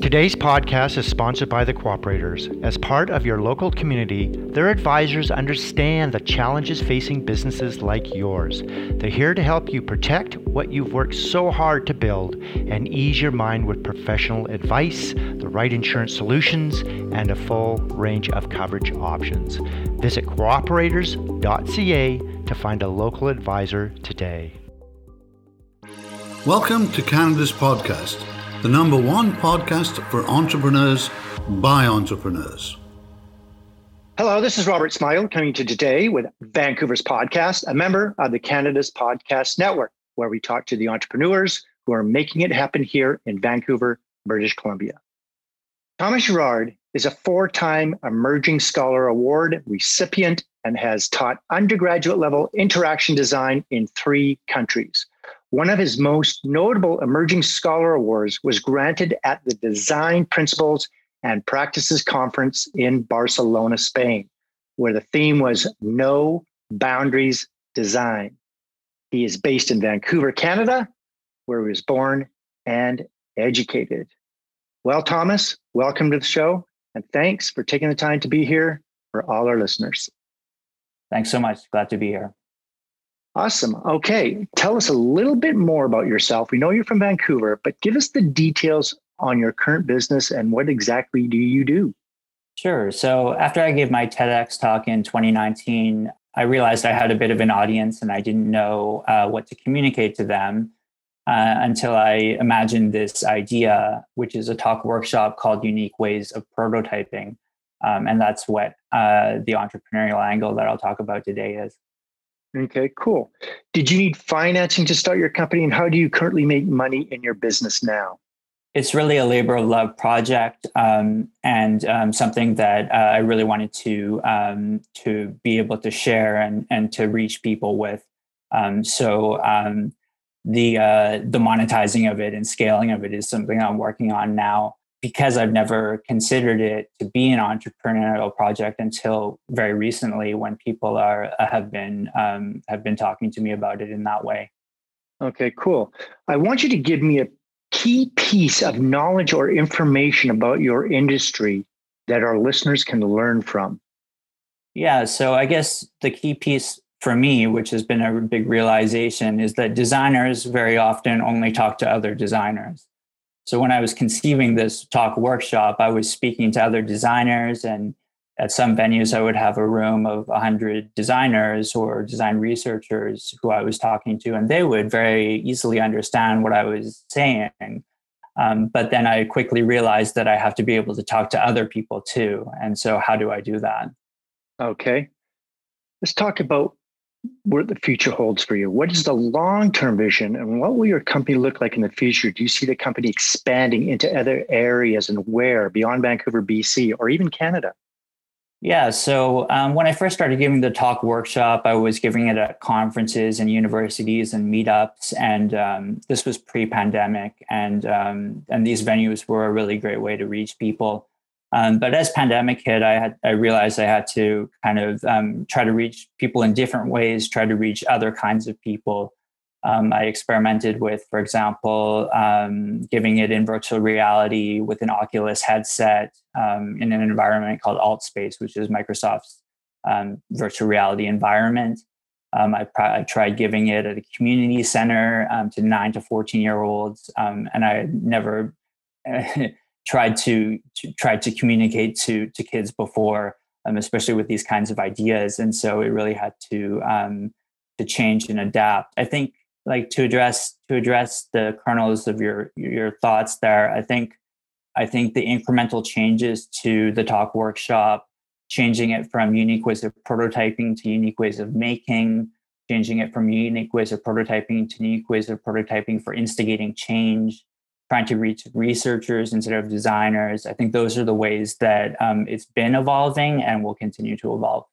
Today's podcast is sponsored by the Cooperators. As part of your local community, their advisors understand the challenges facing businesses like yours. They're here to help you protect what you've worked so hard to build and ease your mind with professional advice, the right insurance solutions, and a full range of coverage options. Visit cooperators.ca to find a local advisor today. Welcome to Canada's podcast the number one podcast for entrepreneurs by entrepreneurs. Hello, this is Robert Smile coming to today with Vancouver's podcast, a member of the Canada's Podcast Network, where we talk to the entrepreneurs who are making it happen here in Vancouver, British Columbia. Thomas Girard is a four time Emerging Scholar Award recipient and has taught undergraduate level interaction design in three countries. One of his most notable Emerging Scholar Awards was granted at the Design Principles and Practices Conference in Barcelona, Spain, where the theme was No Boundaries Design. He is based in Vancouver, Canada, where he was born and educated. Well, Thomas, welcome to the show, and thanks for taking the time to be here for all our listeners. Thanks so much. Glad to be here. Awesome. Okay. Tell us a little bit more about yourself. We know you're from Vancouver, but give us the details on your current business and what exactly do you do? Sure. So, after I gave my TEDx talk in 2019, I realized I had a bit of an audience and I didn't know uh, what to communicate to them uh, until I imagined this idea, which is a talk workshop called Unique Ways of Prototyping. Um, and that's what uh, the entrepreneurial angle that I'll talk about today is. Okay, cool. Did you need financing to start your company, and how do you currently make money in your business now? It's really a labor of love project, um, and um, something that uh, I really wanted to um, to be able to share and and to reach people with. Um, so um, the uh, the monetizing of it and scaling of it is something I'm working on now because I've never considered it to be an entrepreneurial project until very recently, when people are uh, have been um, have been talking to me about it in that way. Okay, cool. I want you to give me a key piece of knowledge or information about your industry that our listeners can learn from. Yeah, so I guess the key piece for me, which has been a big realization, is that designers very often only talk to other designers. So when I was conceiving this talk workshop, I was speaking to other designers and at some venues I would have a room of 100 designers or design researchers who I was talking to and they would very easily understand what I was saying. Um, but then I quickly realized that I have to be able to talk to other people too. And so how do I do that? Okay. Let's talk about what the future holds for you. What is the long term vision and what will your company look like in the future? Do you see the company expanding into other areas and where beyond Vancouver, BC, or even Canada? Yeah, so um, when I first started giving the talk workshop, I was giving it at conferences and universities and meetups, and um, this was pre-pandemic, and um, and these venues were a really great way to reach people. Um, but as pandemic hit, I had I realized I had to kind of um, try to reach people in different ways, try to reach other kinds of people. Um, I experimented with, for example, um, giving it in virtual reality with an Oculus headset um, in an environment called AltSpace, which is Microsoft's um, virtual reality environment. I, pr- I, tried giving it at a community center to nine to 14 year olds, and I never tried to, to tried to communicate to to kids before, um, especially with these kinds of ideas. And so it really had to um, to change and adapt. I think like to address to address the kernels of your your thoughts there. I think I think the incremental changes to the talk workshop, changing it from unique ways of prototyping to unique ways of making, changing it from unique ways of prototyping to unique ways of prototyping for instigating change, trying to reach researchers instead of designers. I think those are the ways that um, it's been evolving and will continue to evolve.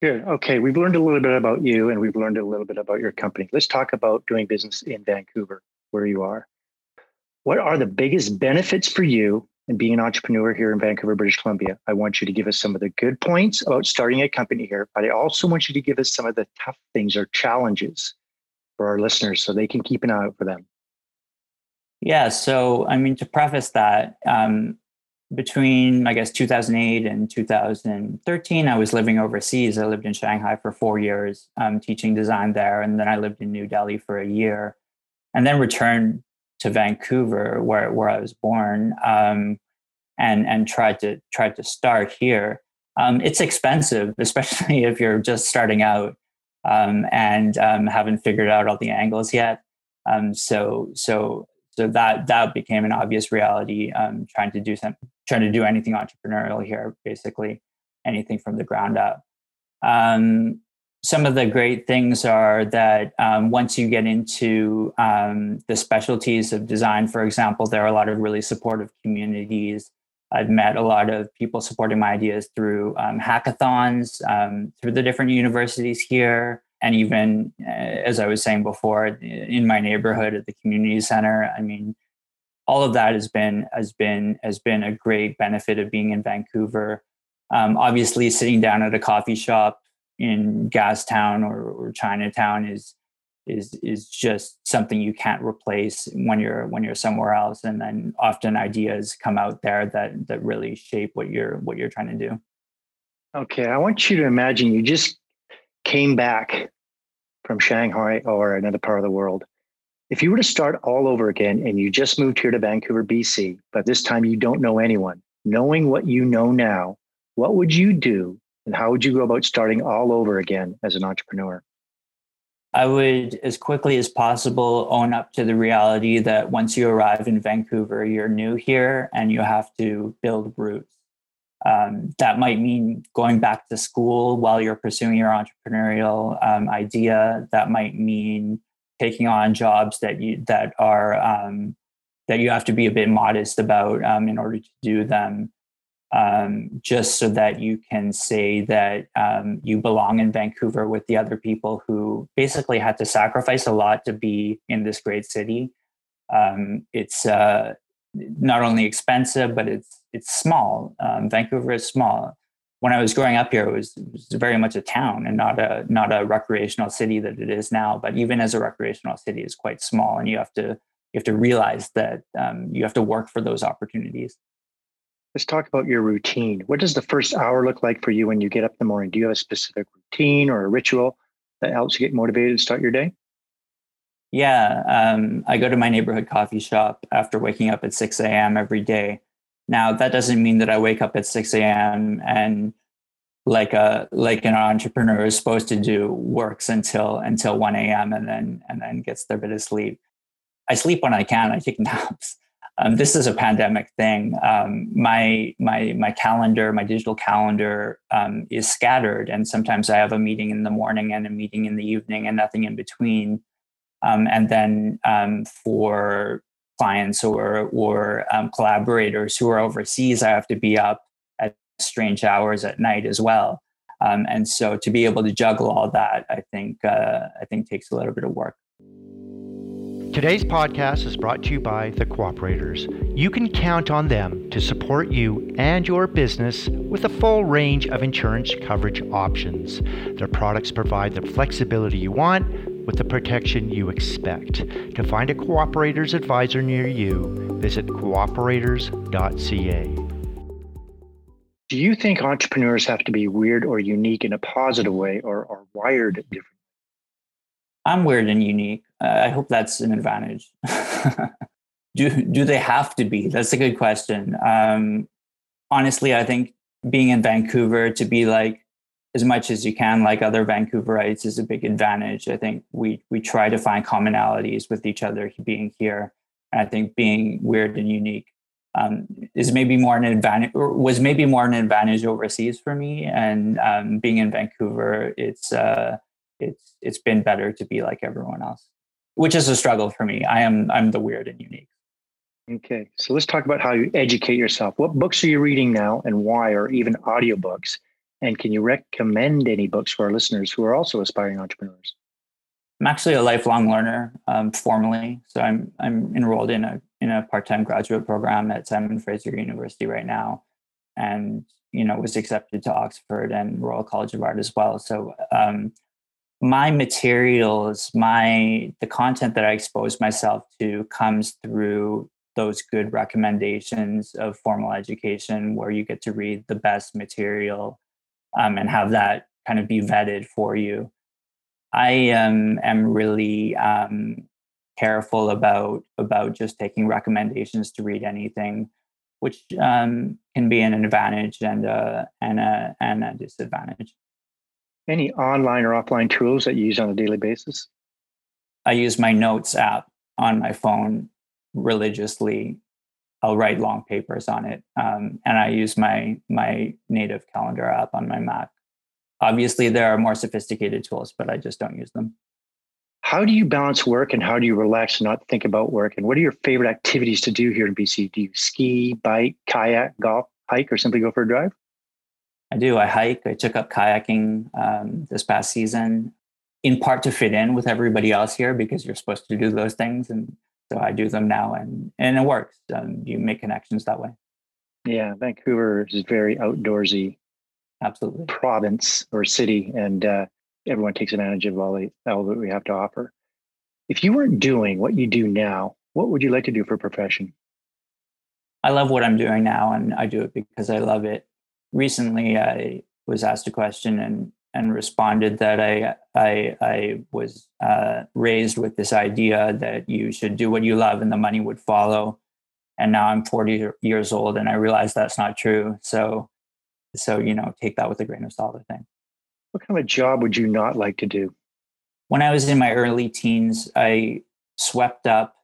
Good. Okay. We've learned a little bit about you and we've learned a little bit about your company. Let's talk about doing business in Vancouver, where you are. What are the biggest benefits for you in being an entrepreneur here in Vancouver, British Columbia? I want you to give us some of the good points about starting a company here, but I also want you to give us some of the tough things or challenges for our listeners so they can keep an eye out for them. Yeah. So, I mean, to preface that, um, between I guess 2008 and 2013, I was living overseas. I lived in Shanghai for four years, um, teaching design there, and then I lived in New Delhi for a year, and then returned to Vancouver, where where I was born, um, and and tried to tried to start here. Um, it's expensive, especially if you're just starting out um, and um, haven't figured out all the angles yet. Um, so so so that that became an obvious reality. Um, trying to do some, trying to do anything entrepreneurial here, basically anything from the ground up. Um, some of the great things are that um, once you get into um, the specialties of design, for example, there are a lot of really supportive communities. I've met a lot of people supporting my ideas through um, hackathons, um, through the different universities here and even uh, as I was saying before, in my neighborhood at the community center. I mean, all of that has been has been has been a great benefit of being in Vancouver. Um, obviously, sitting down at a coffee shop in Gastown or, or Chinatown is is is just something you can't replace when you're when you're somewhere else and then often ideas come out there that that really shape what you're what you're trying to do okay i want you to imagine you just came back from Shanghai or another part of the world, if you were to start all over again and you just moved here to Vancouver, BC, but this time you don't know anyone, knowing what you know now, what would you do and how would you go about starting all over again as an entrepreneur? I would, as quickly as possible, own up to the reality that once you arrive in Vancouver, you're new here and you have to build roots. Um, that might mean going back to school while you're pursuing your entrepreneurial um, idea. That might mean taking on jobs that you that are um, that you have to be a bit modest about um, in order to do them. Um, just so that you can say that um, you belong in Vancouver with the other people who basically had to sacrifice a lot to be in this great city. it's uh, not only expensive, but it's it's small. Um, Vancouver is small. When I was growing up here, it was, it was, very much a town and not a not a recreational city that it is now. But even as a recreational city, is quite small, and you have to you have to realize that um, you have to work for those opportunities. Let's talk about your routine. What does the first hour look like for you when you get up in the morning? Do you have a specific routine or a ritual that helps you get motivated to start your day? Yeah, um, I go to my neighborhood coffee shop after waking up at 6 a.m. every day. Now, that doesn't mean that I wake up at 6 a.m. and like a like an entrepreneur is supposed to do works until until 1 a.m. and then and then gets their bit of sleep. I sleep when I can. I take naps. Um, this is a pandemic thing. Um, my my my calendar, my digital calendar, um, is scattered, and sometimes I have a meeting in the morning and a meeting in the evening, and nothing in between. Um, and then um, for clients or or um, collaborators who are overseas, I have to be up at strange hours at night as well. Um, and so to be able to juggle all that, I think uh, I think takes a little bit of work. Today's podcast is brought to you by the Cooperators. You can count on them to support you and your business with a full range of insurance coverage options. Their products provide the flexibility you want with the protection you expect. To find a Cooperators advisor near you, visit cooperators.ca. Do you think entrepreneurs have to be weird or unique in a positive way or are wired differently? I'm weird and unique. Uh, I hope that's an advantage. do do they have to be? That's a good question. Um, honestly, I think being in Vancouver to be like as much as you can, like other Vancouverites, is a big advantage. I think we we try to find commonalities with each other being here. And I think being weird and unique um, is maybe more an advantage, was maybe more an advantage overseas for me. And um, being in Vancouver, it's uh, it's it's been better to be like everyone else, which is a struggle for me. I am I'm the weird and unique. Okay, so let's talk about how you educate yourself. What books are you reading now, and why, or even audiobooks? And can you recommend any books for our listeners who are also aspiring entrepreneurs? I'm actually a lifelong learner um, formally, so I'm I'm enrolled in a in a part time graduate program at Simon Fraser University right now, and you know was accepted to Oxford and Royal College of Art as well. So um, my materials, my the content that I expose myself to comes through those good recommendations of formal education where you get to read the best material um, and have that kind of be vetted for you. I um, am really um, careful about about just taking recommendations to read anything, which um, can be an advantage and a, and a and a disadvantage. Any online or offline tools that you use on a daily basis? I use my notes app on my phone religiously. I'll write long papers on it, um, and I use my my native calendar app on my Mac. Obviously, there are more sophisticated tools, but I just don't use them. How do you balance work and how do you relax and not think about work? And what are your favorite activities to do here in BC? Do you ski, bike, kayak, golf, hike, or simply go for a drive? I do. I hike. I took up kayaking um, this past season, in part to fit in with everybody else here because you're supposed to do those things, and so I do them now, and and it works. Um, you make connections that way. Yeah, Vancouver is very outdoorsy. Absolutely. Province or city, and uh, everyone takes advantage of all, the, all that we have to offer. If you weren't doing what you do now, what would you like to do for a profession? I love what I'm doing now, and I do it because I love it recently I was asked a question and and responded that I I I was uh, raised with this idea that you should do what you love and the money would follow. And now I'm 40 years old and I realize that's not true. So so you know take that with a grain of salt. I think. What kind of job would you not like to do? When I was in my early teens, I swept up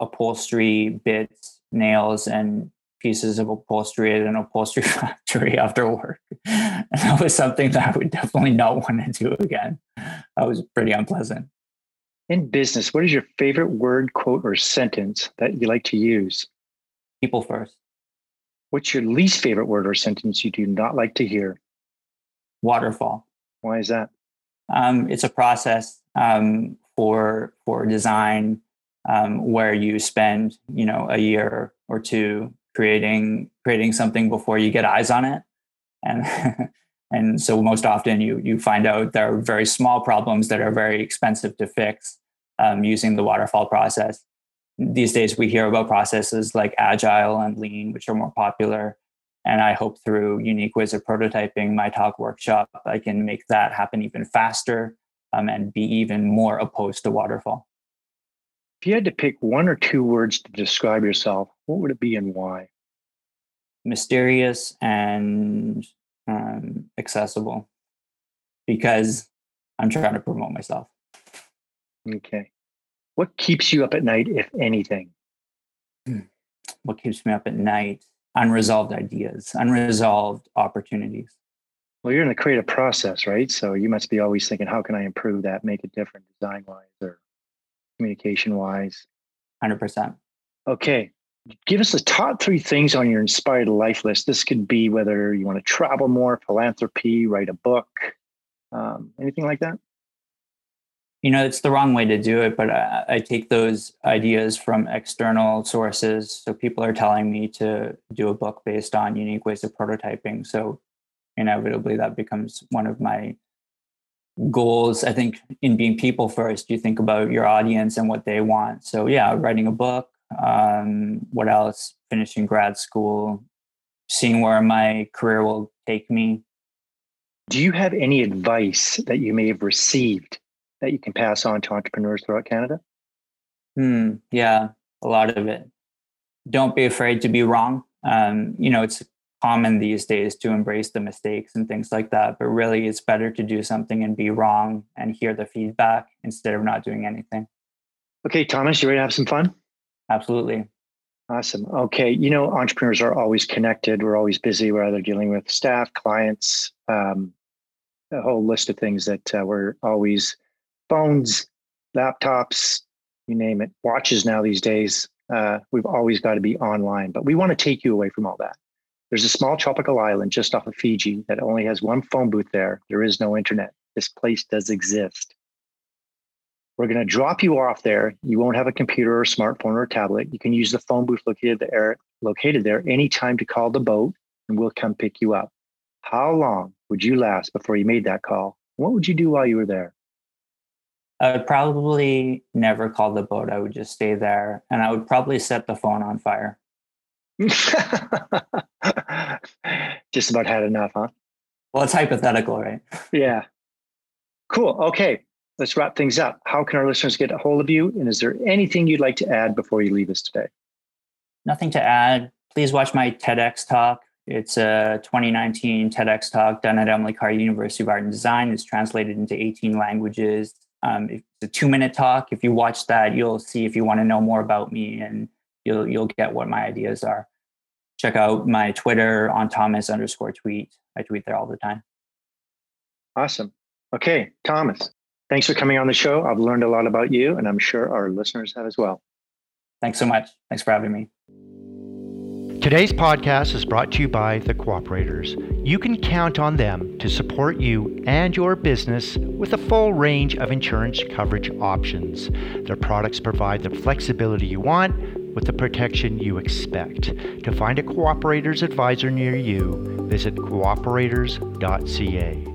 upholstery bits, nails, and pieces of upholstery at an upholstery factory after work. And that was something that I would definitely not want to do again. That was pretty unpleasant. In business, what is your favorite word, quote, or sentence that you like to use? People first. What's your least favorite word or sentence you do not like to hear? Waterfall. Why is that? Um, it's a process um, for for design um, where you spend you know a year or two creating creating something before you get eyes on it. And and so most often you you find out there are very small problems that are very expensive to fix um, using the waterfall process. These days we hear about processes like agile and lean which are more popular. And i hope through unique ways of prototyping my talk workshop i can make that happen even faster um, and be even more opposed to waterfall if you had to pick one or two words to describe yourself, what would it be and why? Mysterious and um, accessible because I'm trying to promote myself. Okay. What keeps you up at night, if anything? What keeps me up at night? Unresolved ideas, unresolved opportunities. Well, you're in the creative process, right? So you must be always thinking, how can I improve that, make it different design wise or communication wise? 100%. Okay. Give us the top three things on your inspired life list. This could be whether you want to travel more, philanthropy, write a book, um, anything like that. You know, it's the wrong way to do it, but I, I take those ideas from external sources. So people are telling me to do a book based on unique ways of prototyping. So inevitably, that becomes one of my goals i think in being people first you think about your audience and what they want. So yeah writing a book um, what else? Finishing grad school seeing where my career will take me. Do you have any advice that you may have received that you can pass on to entrepreneurs throughout canada? Hmm yeah a lot of it. Don't be afraid to be wrong. Um, you know it's common these days to embrace the mistakes and things like that. But really, it's better to do something and be wrong and hear the feedback instead of not doing anything. Okay, Thomas, you ready to have some fun? Absolutely. Awesome. Okay. You know, entrepreneurs are always connected. We're always busy. We're either dealing with staff, clients, um, a whole list of things that uh, we're always phones, laptops, you name it, watches now these days. Uh, we've always got to be online, but we want to take you away from all that. There's a small tropical island just off of Fiji that only has one phone booth there. There is no internet. This place does exist. We're going to drop you off there. You won't have a computer or smartphone or tablet. You can use the phone booth located there, located there anytime to call the boat, and we'll come pick you up. How long would you last before you made that call? What would you do while you were there? I would probably never call the boat. I would just stay there and I would probably set the phone on fire. just about had enough, huh? Well, it's hypothetical, right? Yeah. Cool. Okay. Let's wrap things up. How can our listeners get a hold of you? And is there anything you'd like to add before you leave us today? Nothing to add. Please watch my TEDx talk. It's a 2019 TEDx talk done at Emily Carr University of Art and Design. It's translated into 18 languages. Um, it's a two minute talk. If you watch that, you'll see if you want to know more about me and you'll you'll get what my ideas are. Check out my Twitter on Thomas underscore tweet. I tweet there all the time. Awesome. Okay, Thomas, thanks for coming on the show. I've learned a lot about you, and I'm sure our listeners have as well. Thanks so much. Thanks for having me. Today's podcast is brought to you by the Cooperators. You can count on them to support you and your business with a full range of insurance coverage options. Their products provide the flexibility you want with the protection you expect. To find a Cooperators advisor near you, visit cooperators.ca.